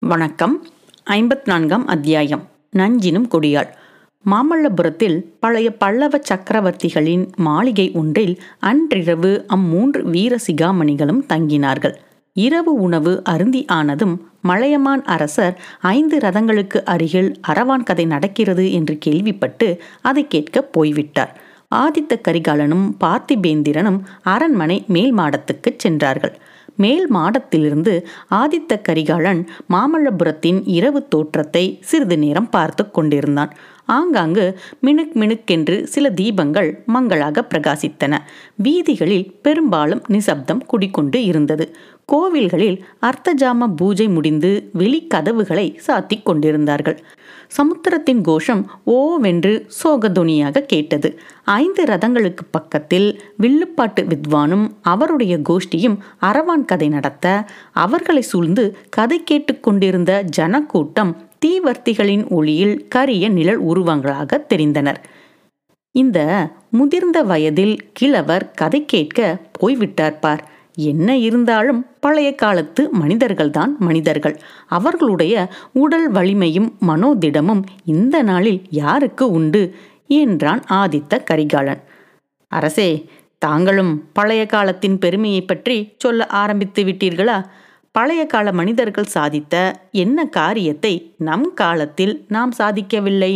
வணக்கம். ஐம்பத் நான்காம் அத்தியாயம். நஞ்சினும் கொடியாள். மாமல்லபுரத்தில் பழைய பல்லவ சக்கரவர்த்திகளின் மாளிகை ஒன்றில் அன்றிரவு அம்மூன்று வீர சிகாமணிகளும் தங்கினார்கள். இரவு உணவு அருந்தி ஆனதும் மலையமான் அரசர் ஐந்து ரதங்களுக்கு அருகில் அரவான் கதை நடக்கிறது என்று கேள்விப்பட்டு அதை கேட்க போய்விட்டார். ஆதித்த கரிகாலனும் பார்த்திபேந்திரனும் அரண்மனை மேல் மாடத்துக்குச் சென்றார்கள். மேல் மாடத்திலிருந்து ஆதித்த கரிகாலன் மாமல்லபுரத்தின் இரவு தோற்றத்தை சிறிது நேரம் பார்த்து கொண்டிருந்தான். ஆங்காங்கு மினுக் மினுக்கென்று சில தீபங்கள் மங்களாக பிரகாசித்தன. வீதிகளில் பெரும்பாலும் நிசப்தம் குடிக்கொண்டு இருந்தது. கோவில்களில் அர்த்தஜாம பூஜை முடிந்து வெளிக்கதவுகளை சாத்திக் கொண்டிருந்தார்கள். சமுத்திரத்தின் கோஷம் ஓவென்று சோகதுனியாக கேட்டது. ஐந்து ரதங்களுக்கு பக்கத்தில் வில்லுப்பாட்டு வித்வானும் அவருடைய கோஷ்டியும் அரவான் கதை நடத்த அவர்களை சூழ்ந்து கதை கேட்டுக்கொண்டிருந்த ஜனக்கூட்டம் தீவர்த்திகளின் ஒளியில் கரிய நிழல் உருவங்களாக தெரிந்தனர். இந்த முதிர்ந்த வயதில் கிழவர் கதை கேட்க போய்விட்டார் பார். என்ன இருந்தாலும் பழைய காலத்து மனிதர்கள்தான் மனிதர்கள். அவர்களுடைய உடல் வலிமையும் மனோதிடமும் இந்த நாளில் யாருக்கு உண்டு? என்றான் ஆதித்த கரிகாலன். அரசே தாங்களும் பழைய காலத்தின் பெருமையை பற்றி சொல்ல ஆரம்பித்து விட்டீர்களா? பழைய கால மனிதர்கள் சாதித்த என்ன காரியத்தை நம் காலத்தில் நாம் சாதிக்கவில்லை?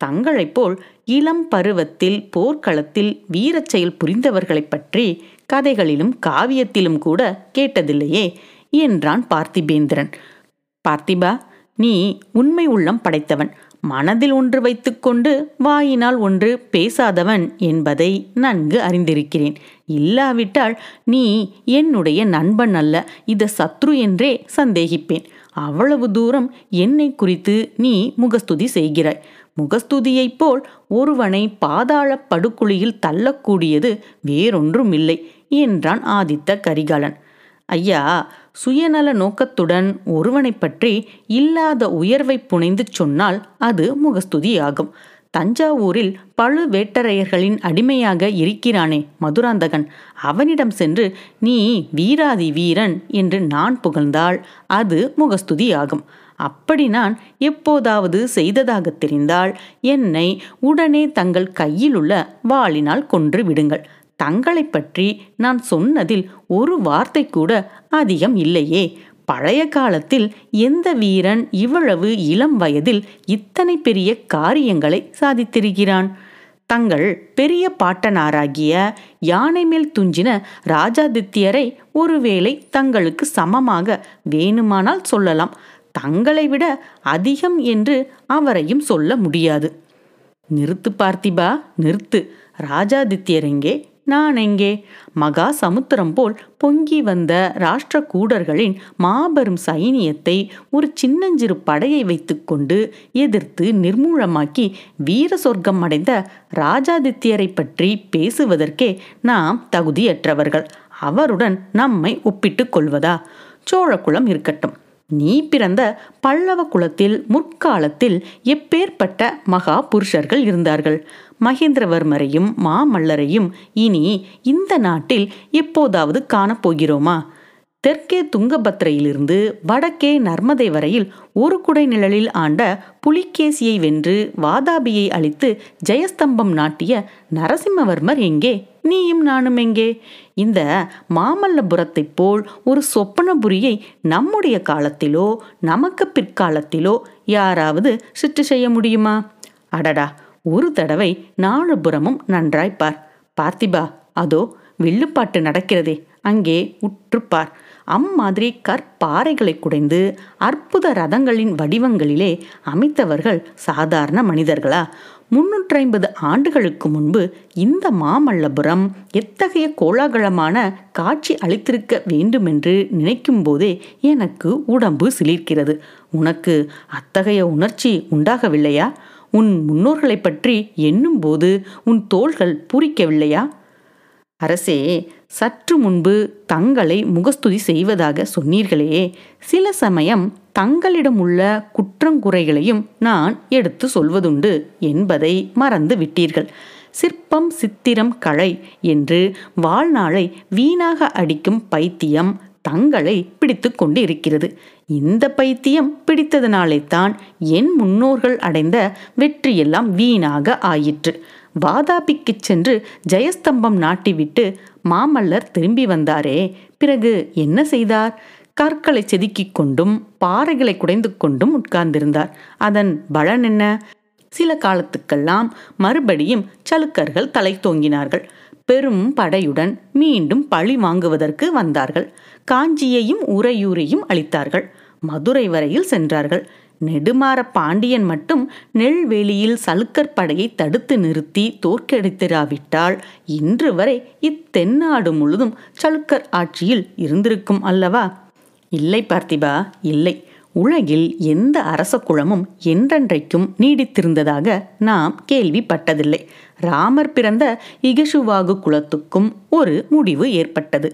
தங்களைப் போல் இளம் பருவத்தில் போர்க்களத்தில் வீரச் செயல் புரிந்தவர்களைப் பற்றி கதைகளிலும் காவியத்திலும் கூட கேட்டதில்லையே என்றான் பார்த்திபேந்திரன். பார்த்திபா நீ உண்மை உள்ளம் படைத்தவன். மனதில் ஒன்று வைத்துக்கொண்டு வாயினால் ஒன்று பேசாதவன் என்பதை நன்கு அறிந்திருக்கிறேன். இல்லாவிட்டால் நீ என்னுடைய நண்பன் அல்ல. இத சத்ரு என்றே சந்தேகிப்பேன். அவ்வளவு தூரம் என்னை குறித்து நீ முகஸ்துதி செய்கிறாய். முகஸ்துதியைப் போல் ஒருவனை பாதாள படுக்குழியில் தள்ளக்கூடியது வேறொன்றும் இல்லை என்றான் ஆதித்த கரிகாலன். ஐயா சுயநல நோக்கத்துடன் ஒருவனை பற்றி இல்லாத உயர்வை புனைந்து சொன்னால் அது முகஸ்துதியாகும். தஞ்சாவூரில் பழுவேட்டரையர்களின் அடிமையாக இருக்கிறானே மதுராந்தகன். அவனிடம் சென்று நீ வீராதி வீரன் என்று நான் புகழ்ந்தால் அது முகஸ்துதியாகும். அப்படி நான் எப்போதாவது செய்ததாக தெரிந்தால் என்னை உடனே தங்கள் கையிலுள்ள வாளினால் கொன்று விடுங்கள். தங்களைப் பற்றி நான் சொன்னதில் ஒரு வார்த்தை கூட அதிகம் இல்லையே. பழைய காலத்தில் எந்த வீரன் இவ்வளவு இளம் வயதில் இத்தனை பெரிய காரியங்களை சாதித்திருக்கிறான்? தங்கள் பெரிய பாட்டனாராகிய யானை மேல் துஞ்சின ராஜாதித்யரை ஒருவேளை தங்களுக்கு சமமாக வேணுமானால் சொல்லலாம். தங்களை விட அதிகம் என்று அவரையும் சொல்ல முடியாது. நிறுத்து பார்த்திபா நிறுத்து. ராஜாதித்யர் எங்கே? நான் எங்கே மகா சமுத்திரம் போல் பொங்கி வந்த ராஷ்டிர கூடர்களின் மாபெரும் சைனியத்தை ஒரு சின்னஞ்சிறு படையை வைத்துக்கொண்டு எதிர்த்து நிர்மூலமாக்கி வீர சொர்க்கம் அடைந்த ராஜாதித்யரை பற்றி பேசுவதற்கே நாம் தகுதியற்றவர்கள். அவருடன் நம்மை ஒப்பிட்டுக் கொள்வதா? சோழகுலம் இருக்கட்டும். நீ பிறந்த பல்லவ குலத்தில் முற்காலத்தில் எப்பேற்பட்ட மகா புருஷர்கள் இருந்தார்கள்? மகேந்திரவர்மரையும் மாமல்லரையும் இனி இந்த நாட்டில் எப்போதாவது காணப்போகிறோமா? தெற்கே துங்கபத்திரையிலிருந்து வடக்கே நர்மதை வரையில் ஒரு குடை நிழலில் ஆண்ட புலிகேசியை வென்று வாதாபியை அழித்து ஜெயஸ்தம்பம் நாட்டிய நரசிம்மவர்மர் எங்கே? நீயும் நானும் எங்கே? இந்த மாமல்லபுரத்தைப் போல் ஒரு சொப்பனபுரியை நம்முடைய காலத்திலோ நமக்கு பிற்காலத்திலோ யாராவது சிற்று செய்ய முடியுமா? அடடா ஒரு தடவை நாலு புறமும் நன்றாய்ப்பார் பார்த்திபா அதோ வில்லுப்பாட்டு நடக்கிறதே. அங்கே உற்றுப்பார். அம்மாதிரி கற்பாறைகளை குடைந்து அற்புத ரதங்களின் வடிவங்களிலே அமைத்தவர்கள் சாதாரண மனிதர்களா? முன்னூற்றி ஐம்பது ஆண்டுகளுக்கு முன்பு இந்த மாமல்லபுரம் எத்தகைய கோலாகலமான காட்சி அளித்திருக்க வேண்டுமென்று நினைக்கும் போதே எனக்கு உடம்பு சிலிர்க்கிறது. உனக்கு அத்தகைய உணர்ச்சி உண்டாகவில்லையா? உன் முன்னோர்களை பற்றி எண்ணும்போது உன் தோள்கள் பூரிக்கவில்லையா? அரசே சற்று முன்பு தங்களை முகஸ்துதி செய்வதாக சொன்னீர்களே சில சமயம் தங்களிடம் உள்ள குற்றங்குறைகளையும் நான் எடுத்து சொல்வதுண்டு என்பதை மறந்து விட்டீர்கள். சிற்பம் சித்திரம் கலை என்று வாழ்நாளை வீணாக அடிக்கும் பைத்தியம் தங்களை பிடித்து கொண்டு இருக்கிறது இந்த பைத்தியம் பிடித்ததனாலே தான் என் முன்னோர்கள் அடைந்த வெற்றியெல்லாம் வீணாக ஆயிற்று. வாதாபிக்குச் சென்று ஜெயஸ்தம்பம் நாட்டிவிட்டு மாமல்லர் திரும்பி வந்தாரே. பிறகு என்ன செய்தார்? கற்களை செதுக்கிக் கொண்டும் பாறைகளை குடைந்து கொண்டும் உட்கார்ந்திருந்தார். அதன் பலன் என்ன? சில காலத்துக்கெல்லாம் மறுபடியும் சலுக்கர்கள் தலை தோங்கினார்கள். பெரும் படையுடன் மீண்டும் பழி வாங்குவதற்கு வந்தார்கள். காஞ்சியையும் உறையூரையும் அளித்தார்கள். மதுரை வரையில் சென்றார்கள். நெடுமாற பாண்டியன் மட்டும் நெல்வேலியில் சலுக்கர் படையை தடுத்து நிறுத்தி தோற்கடித்திராவிட்டால் இன்று வரை இத்தென்னாடு முழுதும் சலுக்கர் ஆட்சியில் இருந்திருக்கும் அல்லவா? இல்லை பார்த்திபா இல்லை. உலகில் எந்த அரச குலமும் என்றென்றைக்கும் நீடித்திருந்ததாக நாம் கேள்விப்பட்டதில்லை. ராமர் பிறந்த இகசுவாகு குலத்துக்கும் ஒரு முடிவு ஏற்பட்டது.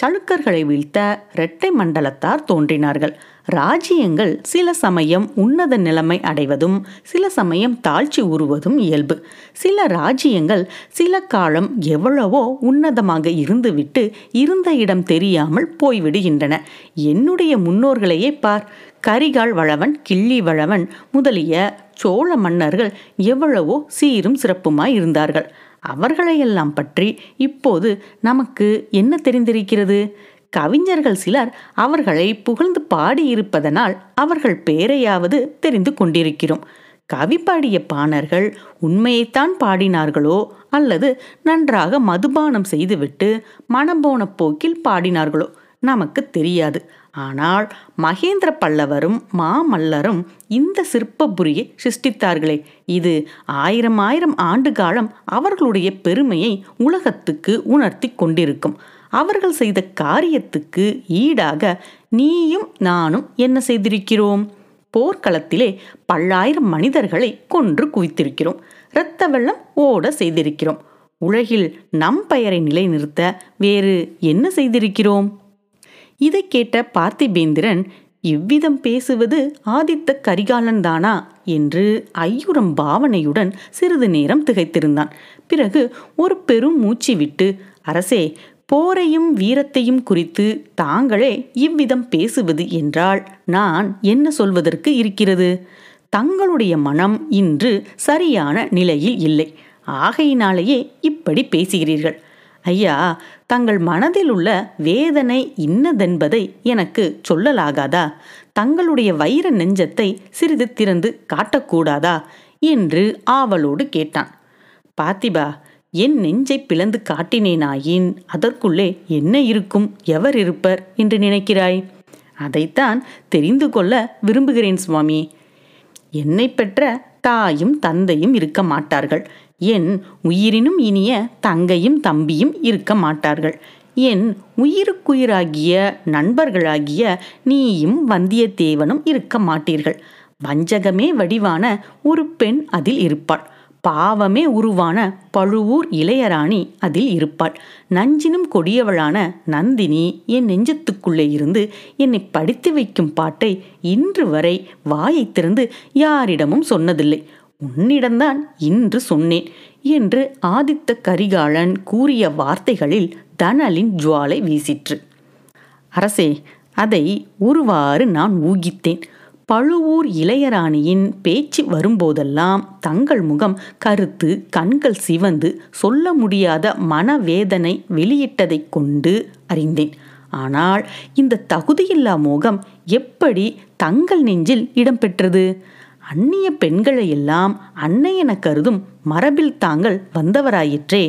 சளுக்கர்களை வீழ்த்த இரட்டை மண்டலத்தார் தோன்றினார்கள். ராஜ்யங்கள் சில சமயம் உன்னத நிலைமை அடைவதும் சில சமயம் தாழ்ச்சி உருவதும் இயல்பு. சில ராஜ்யங்கள் சில காலம் எவ்வளவோ உன்னதமாக இருந்துவிட்டு இருந்த இடம் தெரியாமல் போய்விடுகின்றன. என்னுடைய முன்னோர்களையே பார். கரிகால் வளவன் கிள்ளி வளவன் முதலிய சோழ மன்னர்கள் எவ்வளவோ சீரும் சிறப்புமாய் இருந்தார்கள். அவர்களையெல்லாம் பற்றி இப்போது நமக்கு என்ன தெரிந்திருக்கிறது? கவிஞர்கள் சிலர் அவர்களை புகழ்ந்து பாடியிருப்பதனால் அவர்கள் பேரையாவது தெரிந்து கொண்டிருக்கிறோம். கவி பாடிய பாணர்கள் உண்மையைத்தான் பாடினார்களோ? அல்லது நன்றாக மதுபானம் செய்துவிட்டு மனம் போன போக்கில் பாடினார்களோ? நமக்கு தெரியாது. ஆனால் மகேந்திர பல்லவரும் மாமல்லரும் இந்த சிற்பபுரியை சிருஷ்டித்தார்களே. இது ஆயிரம் ஆயிரம் ஆண்டு காலம் அவர்களுடைய பெருமையை உலகத்துக்கு உணர்த்தி கொண்டிருக்கும். அவர்கள் செய்த காரியத்துக்கு ஈடாக நீயும் நானும் என்ன செய்திருக்கிறோம்? போர்க்களத்திலே பல்லாயிரம் மனிதர்களை கொன்று குவித்திருக்கிறோம். இரத்த வெள்ளம் ஓட செய்திருக்கிறோம். உலகில் நம் பெயரை நிலைநிறுத்த வேறு என்ன செய்திருக்கிறோம்? இதை கேட்ட பார்த்திபேந்திரன் இவ்விதம் பேசுவது ஆதித்த கரிகாலன் தானா? என்று ஐயுறம் பாவனையுடன் சிறிது நேரம் திகைத்திருந்தான். பிறகு ஒரு பெரும் மூச்சு விட்டு அரசே போரையும் வீரத்தையும் குறித்து தாங்களே இவ்விதம் பேசுவது என்றால் நான் என்ன சொல்வதற்கு இருக்கிறது? தங்களுடைய மனம் இன்று சரியான நிலையில் இல்லை. ஆகையினாலேயே இப்படி பேசுகிறீர்கள். ஐயா தங்கள் மனதில் உள்ள வேதனை இன்னதென்பதை எனக்கு சொல்லலாகாதா? தங்களுடைய வைர நெஞ்சத்தை சிறிது திறந்து காட்டக்கூடாதா? என்று ஆவலோடு கேட்டான். பாத்திபா என் நெஞ்சை பிளந்து காட்டினேனாயின் அதற்குள்ளே என்ன இருக்கும்? எவர் இருப்பர் என்று நினைக்கிறாய்? அதைத்தான் தெரிந்து கொள்ள விரும்புகிறேன் சுவாமி. என்னை பெற்ற தாயும் தந்தையும் இருக்க மாட்டார்கள். என் உயிரினும் இனிய தங்கையும் தம்பியும் இருக்க மாட்டார்கள். என் உயிருக்குயிராகிய நண்பர்களாகிய நீயும் வந்தியத்தேவனும் இருக்க மாட்டீர்கள். வஞ்சகமே வடிவான ஒரு பெண் அதில் இருப்பாள். பாவமே உருவான பழுவூர் இளையராணி அதில் இருப்பாள். நஞ்சினும் கொடியவளான நந்தினி என் நெஞ்சத்துக்குள்ளே இருந்து என்னை படித்து வைக்கும் பாட்டை இன்று வரை வாயை திறந்து யாரிடமும் சொன்னதில்லை. உன்னிடம்தான் இன்று சொன்னேன் என்று ஆதித்த கரிகாலன் கூறிய வார்த்தைகளில் தனலின் ஜுவாலை வீசிற்று. அரசே அதை ஒருவாறு நான் ஊகித்தேன். பழுவூர் இளையராணியின் பேச்சு வரும்போதெல்லாம் தங்கள் முகம் கருத்து கண்கள் சிவந்து சொல்ல முடியாத மனவேதனை வெளியிட்டதைக் கொண்டு அறிந்தேன். ஆனால் இந்த தகுதியில்லா மோகம் எப்படி தங்கள் நெஞ்சில் இடம்பெற்றது அந்நிய பெண்களையெல்லாம் அன்னை என கருதும் மரபில் தாங்கள் வந்தவராயிற்றே.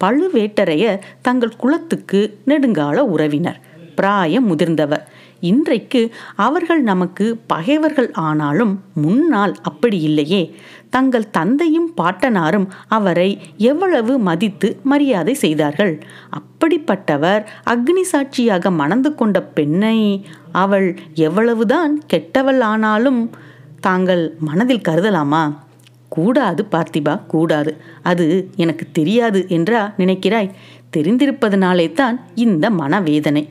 பழுவேட்டரையர் தங்கள் குலத்துக்கு நெடுங்கால உறவினர் பிராயம் முதிர்ந்தவர். இன்றைக்கு அவர்கள் நமக்கு பகைவர்கள் ஆனாலும் முன்னால் அப்படி இல்லையே. தங்கள் தந்தையும் பாட்டனாரும் அவரை எவ்வளவு மதித்து மரியாதை செய்தார்கள்? அப்படிப்பட்டவர் அக்னி சாட்சியாக மணந்து கொண்ட பெண்ணை அவள் எவ்வளவுதான் கெட்டவள் ஆனாலும் தாங்கள் மனதில் கருதலாமா? கூடாது பார்த்திபா கூடாது. அது எனக்கு தெரியாது என்றா நினைக்கிறாய்? தெரிந்திருப்பதனாலே தான் இந்த மனவேதனை.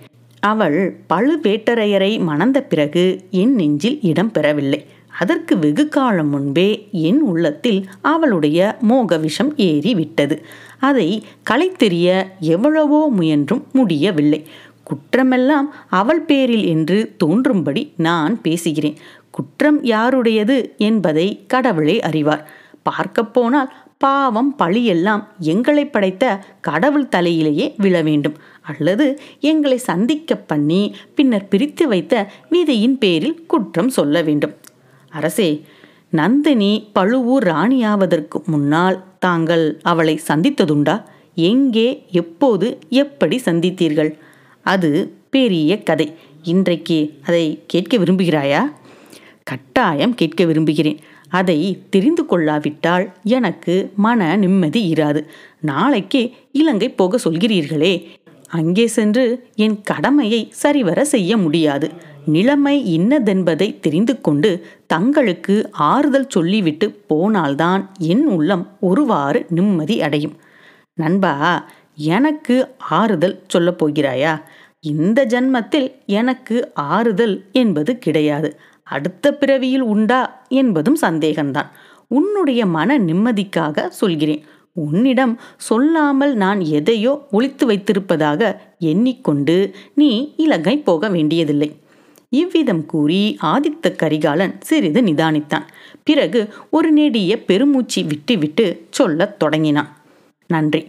அவள் பழுவேட்டரையரை மணந்த பிறகு என் நெஞ்சில் இடம் பெறவில்லை. அதற்கு வெகு காலம் முன்பே என் உள்ளத்தில் அவளுடைய மோக விஷம் ஏறி விட்டது அதை களைத்தெறிய எவ்வளவோ முயன்றும் முடியவில்லை. குற்றமெல்லாம் அவள் பேரில் என்று தோன்றும்படி நான் பேசுகிறேன். குற்றம் யாருடையது என்பதை கடவுளே அறிவார். பார்க்கப்போனால் பாவம் பழியெல்லாம் எங்களை படைத்த கடவுள் தலையிலேயே விழ வேண்டும். அல்லது எங்களை சந்திக்க பண்ணி பின்னர் பிரித்து வைத்த விதியின் பேரில் குற்றம் சொல்ல வேண்டும். அரசே நந்தினி பழுவூர் ராணியாவதற்கு முன்னால் தாங்கள் அவளை சந்தித்ததுண்டா? எங்கே எப்போது எப்படி சந்தித்தீர்கள்? அது பெரிய கதை. இன்றைக்கு அதை கேட்க விரும்புகிறாயா? கட்டாயம் கேட்க விரும்புகிறேன். அதை தெரிந்து கொள்ளாவிட்டால் எனக்கு மன நிம்மதி இராது. நாளைக்கே இலங்கை போக சொல்கிறீர்களே. அங்கே சென்று என் கடமையை சரிவர செய்ய முடியாது. நிலைமை இன்னதென்பதை தெரிந்து கொண்டு தங்களுக்கு ஆறுதல் சொல்லிவிட்டு போனால்தான் என் உள்ளம் ஒருவாறு நிம்மதி அடையும். நண்பா எனக்கு ஆறுதல் சொல்லப் போகிறாயா? இந்த ஜன்மத்தில் எனக்கு ஆறுதல் என்பது கிடையாது. அடுத்த பிறவியில் உண்டா என்பதும் சந்தேகம்தான். உன்னுடைய மன நிம்மதிக்காக சொல்கிறேன். உன்னிடம் சொல்லாமல் நான் எதையோ ஒழித்து வைத்திருப்பதாக எண்ணிக்கொண்டு நீ இலங்கை போக வேண்டியதில்லை. இவ்விதம் கூறி ஆதித்த கரிகாலன் சிறிது நிதானித்தான். பிறகு ஒரு நெடிய பெருமூச்சு விட்டுவிட்டு சொல்லத் தொடங்கினான். நன்றி.